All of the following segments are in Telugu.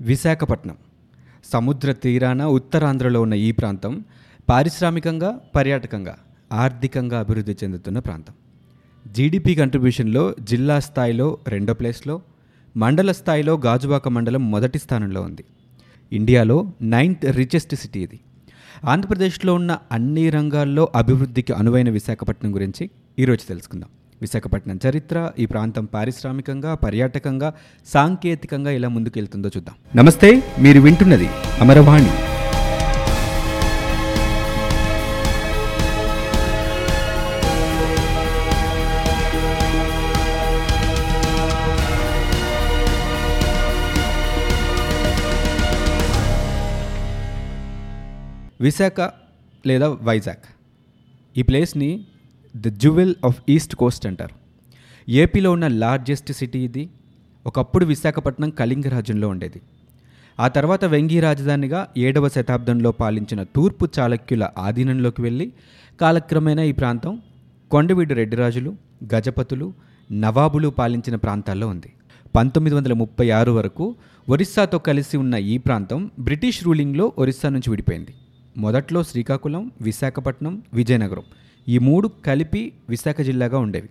విశాఖపట్నం. సముద్ర తీరాన ఉత్తరాంధ్రలో ఉన్న ఈ ప్రాంతం పారిశ్రామికంగా పర్యాటకంగా ఆర్థికంగా అభివృద్ధి చెందుతున్న ప్రాంతం. జీడిపి కంట్రిబ్యూషన్లో జిల్లా స్థాయిలో రెండో ప్లేస్లో మండల స్థాయిలో గాజువాక మండలం మొదటి స్థానంలో ఉంది. ఇండియాలో నైన్త్ రిచెస్ట్ సిటీ ఇది. ఆంధ్రప్రదేశ్లో ఉన్న అన్ని రంగాల్లో అభివృద్ధికి అనువైన విశాఖపట్నం గురించి ఈరోజు తెలుసుకుందాం. విశాఖపట్నం చరిత్ర ఈ ప్రాంతం పారిశ్రామికంగా పర్యాటకంగా సాంకేతికంగా ఎలా ముందుకెళ్తుందో చూద్దాం. నమస్తే మీరు వింటున్నది అమరవాణి. విశాఖ లేదా వైజాగ్. ఈ ప్లేస్ని the jewel of east coast అంటారు. ఏపీలో ఉన్న లార్జెస్ట్ సిటీ ఇది. ఒకప్పుడు విశాఖపట్నం కళింగ రాజ్యంలో ఉండేది. ఆ తర్వాత వెంగి రాజధానిగా ఏడవ శతాబ్దంలో పాలించిన తూర్పు చాళక్యుల ఆధీనంలోకి వెళ్ళి కాలక్రమేణా ఈ ప్రాంతం కొండవీడు రెడ్డిరాజులు గజపతులు నవాబులు పాలించిన ప్రాంతాల్లో ఉంది. పంతొమ్మిది వందల ముప్పై ఆరు వరకు ఒరిస్సాతో కలిసి ఉన్న ఈ ప్రాంతం బ్రిటిష్ రూలింగ్లో ఒరిస్సా నుంచి విడిపోయింది. మొదట్లో శ్రీకాకుళం విశాఖపట్నం విజయనగరం. ఈ మూడు కలిపి విశాఖ జిల్లాగా ఉండేవి.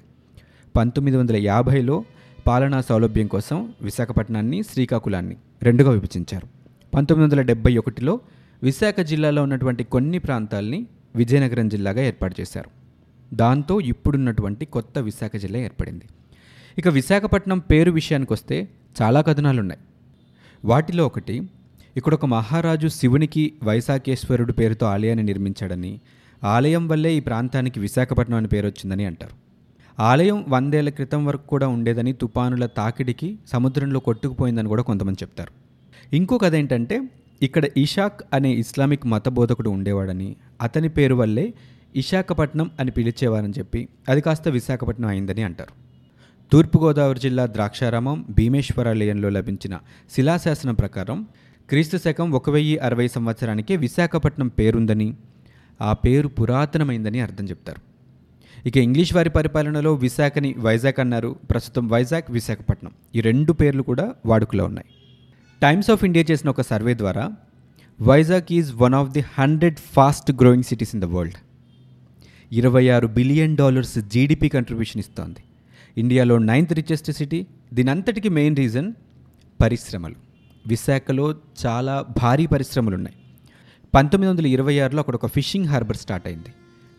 పంతొమ్మిది వందల యాభైలో పాలనా సౌలభ్యం కోసం విశాఖపట్నాన్ని శ్రీకాకుళాన్ని రెండుగా విభజించారు. పంతొమ్మిది వందల డెబ్బై ఒకటిలో విశాఖ జిల్లాలో ఉన్నటువంటి కొన్ని ప్రాంతాల్ని విజయనగరం జిల్లాగా ఏర్పాటు చేశారు. దాంతో ఇప్పుడున్నటువంటి కొత్త విశాఖ జిల్లా ఏర్పడింది. ఇక విశాఖపట్నం పేరు విషయానికి వస్తే చాలా కథనాలు ఉన్నాయి వాటిలో ఒకటి ఇక్కడ ఒక మహారాజు శివునికి వైశాఖేశ్వరుడు పేరుతో ఆలయాన్ని నిర్మించాడని ఆలయం వల్లే ఈ ప్రాంతానికి విశాఖపట్నం అని పేరు వచ్చిందని అంటారు. ఆలయం వందేళ్ళ క్రితం వరకు కూడా ఉండేదని తుపానుల తాకిడికి సముద్రంలో కొట్టుకుపోయిందని కూడా కొంతమంది చెప్తారు. ఇంకో కథ ఏంటంటే ఇక్కడ ఇషాక్ అనే ఇస్లామిక్ మత బోధకుడు ఉండేవాడని అతని పేరు వల్లే ఇషాఖపట్నం అని పిలిచేవారని చెప్పి అది కాస్త విశాఖపట్నం అయిందని అంటారు. తూర్పుగోదావరి జిల్లా ద్రాక్షారామం భీమేశ్వరాలయంలో లభించిన శిలాశాసనం ప్రకారం క్రీస్తు శకం ఒక వెయ్యి అరవై సంవత్సరానికే విశాఖపట్నం పేరుందని ఆ పేరు పురాతనమైందని అర్థం చెప్తారు. ఇక ఇంగ్లీష్ వారి పరిపాలనలో విశాఖని వైజాగ్ అన్నారు. ప్రస్తుతం వైజాగ్ విశాఖపట్నం. ఈ రెండు పేర్లు కూడా వాడుకలో ఉన్నాయి. టైమ్స్ ఆఫ్ ఇండియా చేసిన ఒక సర్వే ద్వారా Vizag is one of the hundred fast growing cities in the world. ఇరవై ఆరు బిలియన్ డాలర్స్ జీడిపి కంట్రిబ్యూషన్ ఇస్తోంది. ఇండియాలో నైన్త్ రిచెస్ట్ సిటీ దీనంతటికి మెయిన్ రీజన్ పరిశ్రమలు. విశాఖలో చాలా భారీ పరిశ్రమలు ఉన్నాయి పంతొమ్మిది వందల ఇరవై ఆరులో అక్కడ ఒక ఫిషింగ్ హార్బర్ స్టార్ట్ అయింది.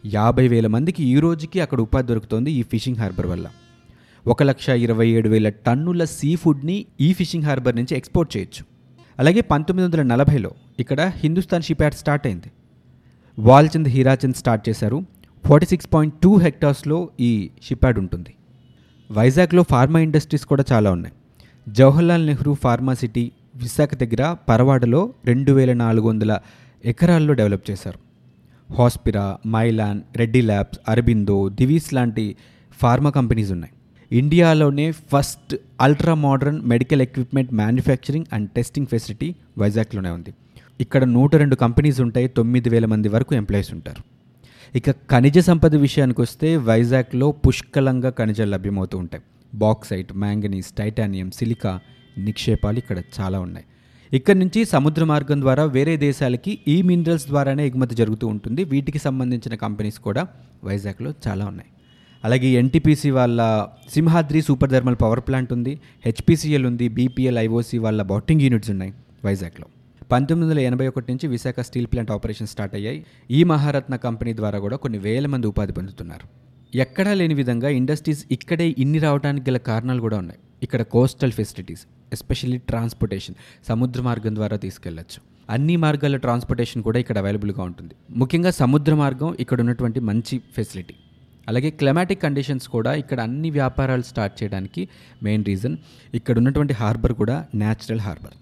యాభై వేల మందికి ఈ రోజుకి అక్కడ ఉపాధి దొరుకుతోంది ఈ ఫిషింగ్ హార్బర్ వల్ల. ఒక లక్ష ఇరవై ఏడు వేల టన్నుల సీ ఫుడ్ని ఈ ఫిషింగ్ హార్బర్ నుంచి ఎక్స్పోర్ట్ చేయొచ్చు. అలాగే పంతొమ్మిది వందల నలభైలో ఇక్కడ హిందుస్థాన్ షిప్ యార్డ్ స్టార్ట్ అయింది. వాల్చంద్ హీరాచంద్ స్టార్ట్ చేశారు. ఫార్టీ సిక్స్ పాయింట్ టూ హెక్టార్స్లో ఈ షిప్ యార్డ్ ఉంటుంది. వైజాగ్లో ఫార్మా ఇండస్ట్రీస్ కూడా చాలా ఉన్నాయి. జవహర్లాల్ నెహ్రూ ఫార్మా సిటీ విశాఖ దగ్గర పరవాడలో రెండు వేల నాలుగు వందల ఎకరాల్లో డెవలప్ చేశారు. Hospira Mylan Reddy labs Aurobindo Divi's లాంటి ఫార్మా కంపెనీస్ ఉన్నాయి. ఇండియాలోనే first ultra modern medical equipment manufacturing and testing facility వైజాగ్లోనే ఉంది. ఇక్కడ నూట రెండు కంపెనీస్ ఉంటాయి తొమ్మిది వేల మంది వరకు ఎంప్లాయీస్ ఉంటారు. ఇక ఖనిజ సంపద విషయానికి వస్తే వైజాగ్లో పుష్కలంగా ఖనిజాలు లభ్యమవుతూ ఉంటాయి. బాక్సైట్ మ్యాంగనీస్ టైటానియం సిలికా నిక్షేపాలు ఇక్కడ చాలా ఉన్నాయి. ఇక్కడ నుంచి సముద్ర మార్గం ద్వారా వేరే దేశాలకి ఈ మినరల్స్ ద్వారానే ఎగుమతి జరుగుతూ ఉంటుంది. వీటికి సంబంధించిన కంపెనీస్ కూడా వైజాగ్లో చాలా ఉన్నాయి. అలాగే ఎన్టీపీసీ వాళ్ళ Simhadri super thermal power plant ఉంది. హెచ్పిసిఎల్ ఉంది. బీపీఎల్ ఐఓసీ వాళ్ళ బాటింగ్ యూనిట్స్ ఉన్నాయి వైజాగ్లో. పంతొమ్మిది వందల ఎనభై ఒకటి నుంచి Visakha steel plant operation start అయ్యాయి. ఈ మహారత్న కంపెనీ ద్వారా కూడా కొన్ని వేల మంది ఉపాధి పొందుతున్నారు. ఎక్కడా లేని విధంగా ఇండస్ట్రీస్ ఇక్కడే ఇన్ని రావడానికి గల కారణాలు కూడా ఉన్నాయి. ఇక్కడ కోస్టల్ ఫెసిలిటీస్ ఎస్పెషల్లీ ట్రాన్స్పోర్టేషన్ సముద్ర మార్గం ద్వారా తీసుకెళ్ళొచ్చు అన్ని మార్గాల ట్రాన్స్పోర్టేషన్ కూడా ఇక్కడ అవైలబుల్గా ఉంటుంది. ముఖ్యంగా సముద్ర మార్గం ఇక్కడ ఉన్నటువంటి మంచి ఫెసిలిటీ. అలాగే క్లైమాటిక్ కండిషన్స్ కూడా ఇక్కడ అన్ని వ్యాపారాలు స్టార్ట్ చేయడానికి మెయిన్ రీజన్. ఇక్కడ ఉన్నటువంటి హార్బర్ కూడా న్యాచురల్ హార్బర్.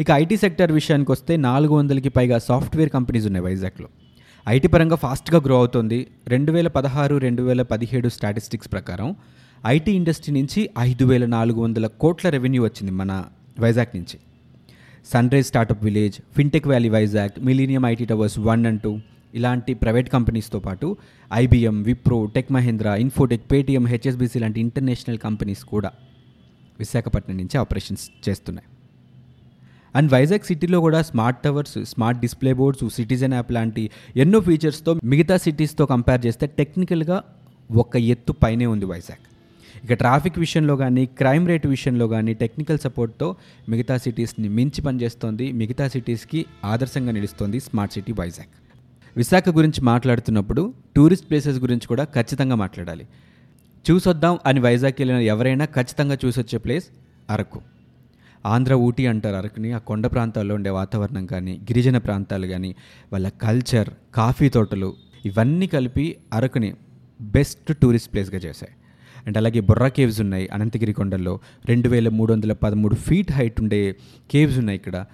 ఇక ఐటీ సెక్టర్ విషయానికి వస్తే నాలుగు వందలకి పైగా సాఫ్ట్వేర్ కంపెనీస్ ఉన్నాయి వైజాగ్లో. ఐటీ పరంగా ఫాస్ట్గా గ్రో అవుతుంది. రెండు వేల పదహారు రెండు వేల పదిహేడు స్టాటిస్టిక్స్ ప్రకారం ఐటీ ఇండస్ట్రీ నుంచి ఐదు వేల నాలుగు వందల కోట్ల రెవెన్యూ వచ్చింది మన వైజాగ్ నుంచి. Sunrise startup village fintech valley Vizag millennium IT towers one and two ఇలాంటి ప్రైవేట్ కంపెనీస్తో పాటు IBM Wipro tech Mahindra infotech Paytm HSBC లాంటి ఇంటర్నేషనల్ కంపెనీస్ కూడా విశాఖపట్నం నుంచి ఆపరేషన్స్ చేస్తున్నాయి. అండ్ వైజాగ్ సిటీలో కూడా smart towers smart display boards citizen app లాంటి ఎన్నో ఫీచర్స్తో మిగతా సిటీస్తో కంపేర్ చేస్తే టెక్నికల్గా ఒక ఎత్తు పైనే ఉంది వైజాగ్. ఇక ట్రాఫిక్ విషయంలో కానీ క్రైమ్ రేట్ విషయంలో కానీ టెక్నికల్ సపోర్ట్తో మిగతా సిటీస్ని మించి పనిచేస్తోంది. మిగతా సిటీస్కి ఆదర్శంగా నిలుస్తోంది స్మార్ట్ సిటీ వైజాగ్. విశాఖ గురించి మాట్లాడుతున్నప్పుడు టూరిస్ట్ ప్లేసెస్ గురించి కూడా ఖచ్చితంగా మాట్లాడాలి. చూసొద్దాం అని వైజాగ్ వెళ్ళిన ఎవరైనా ఖచ్చితంగా చూసొచ్చే ప్లేస్ అరకు. ఆంధ్ర ఊటీ అంటారు అరకుని. ఆ కొండ ప్రాంతాల్లో ఉండే వాతావరణం కానీ గిరిజన ప్రాంతాలు కానీ వాళ్ళ కల్చర్ కాఫీ తోటలు ఇవన్నీ కలిపి అరకుని బెస్ట్ టూరిస్ట్ ప్లేస్గా చేశాయి. అండ్ అలాగే బొర్రా కేవ్స్ ఉన్నాయి అనంతగిరి కొండల్లో. రెండు వేల మూడు వందల పదమూడు ఫీట్ హైట్ ఉండే కేవ్స్ ఉన్నాయి ఇక్కడ.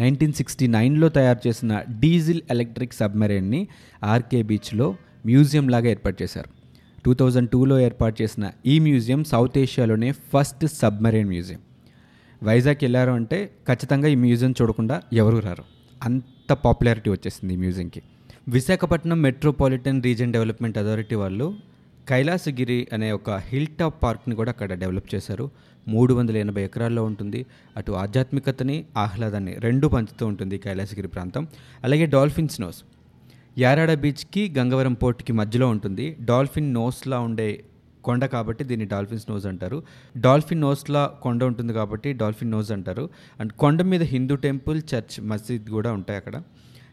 నైన్టీన్ సిక్స్టీ నైన్లో తయారు చేసిన డీజిల్ ఎలక్ట్రిక్ సబ్మెరైన్ని ఆర్కే బీచ్లో మ్యూజియం లాగా ఏర్పాటు చేశారు. టూ థౌజండ్ టూలో ఏర్పాటు చేసిన ఈ మ్యూజియం సౌత్ ఏషియాలోనే ఫస్ట్ సబ్మెరైన్ మ్యూజియం. వైజాగ్ వెళ్ళారు అంటే ఖచ్చితంగా ఈ మ్యూజియం చూడకుండా ఎవరు రారు. అంత పాపులారిటీ వచ్చేసింది ఈ మ్యూజియంకి. Visakhapatnam metropolitan region development authority వాళ్ళు కైలాసగిరి అనే ఒక హిల్ టాప్ పార్క్ని కూడా అక్కడ డెవలప్ చేశారు. మూడు వందల ఎనభై ఎకరాల్లో ఉంటుంది. అటు ఆధ్యాత్మికతని ఆహ్లాదాన్ని రెండు పంచుతూ ఉంటుంది కైలాసగిరి ప్రాంతం. అలాగే డాల్ఫిన్ స్నోస్. యారాడ బీచ్కి గంగవరం పోర్ట్కి మధ్యలో ఉంటుంది. డాల్ఫిన్ నోస్లా ఉండే కొండ కాబట్టి దీన్ని డాల్ఫిన్స్ నోజ్ అంటారు. డాల్ఫిన్ నోస్లా కొండ ఉంటుంది కాబట్టి డాల్ఫిన్ నోజ్ అంటారు. అండ్ కొండ మీద హిందూ టెంపుల్ చర్చ్ మసీద్ కూడా ఉంటాయి అక్కడ.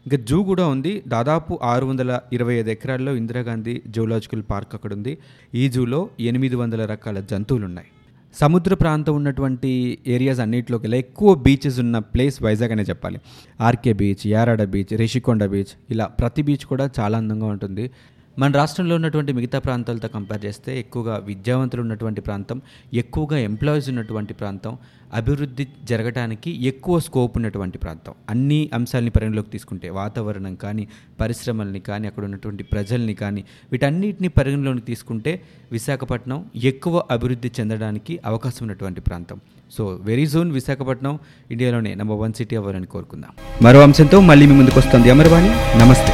ఇంకా జూ కూడా ఉంది. దాదాపు ఆరు వందల ఇరవై ఐదు ఎకరాల్లో ఇందిరాగాంధీ జూలాజికల్ పార్క్ అక్కడ ఉంది. ఈ జూలో ఎనిమిది వందల రకాల జంతువులు ఉన్నాయి సముద్ర ప్రాంతం ఉన్నటువంటి ఏరియాస్ అన్నింటిలోకి ఎక్కువ బీచెస్ ఉన్న ప్లేస్ వైజాగ్ అనే చెప్పాలి. RK beach Yarada beach Rishikonda beach ఇలా ప్రతి బీచ్ కూడా చాలా అందంగా ఉంటుంది. మన రాష్ట్రంలో ఉన్నటువంటి మిగతా ప్రాంతాలతో కంపేర్ చేస్తే ఎక్కువగా విద్యావంతులు ఉన్నటువంటి ప్రాంతం ఎక్కువగా ఎంప్లాయీస్ ఉన్నటువంటి ప్రాంతం అభివృద్ధి జరగడానికి ఎక్కువ స్కోప్ ఉన్నటువంటి ప్రాంతం. అన్ని అంశాలని పరిగణలోకి తీసుకుంటే వాతావరణం కానీ పరిశ్రమల్ని కానీ అక్కడ ఉన్నటువంటి ప్రజల్ని కానీ వీటన్నిటిని పరిగణలోకి తీసుకుంటే విశాఖపట్నం ఎక్కువ అభివృద్ధి చెందడానికి అవకాశం ఉన్నటువంటి ప్రాంతం. సో వెరీ సూన్ విశాఖపట్నం ఇండియాలోనే నెంబర్ వన్ సిటీ అవ్వాలని కోరుకుందాం. మరో అంశంతో మళ్ళీ మీ ముందుకు వస్తుంది అమర్వాణి. నమస్తే.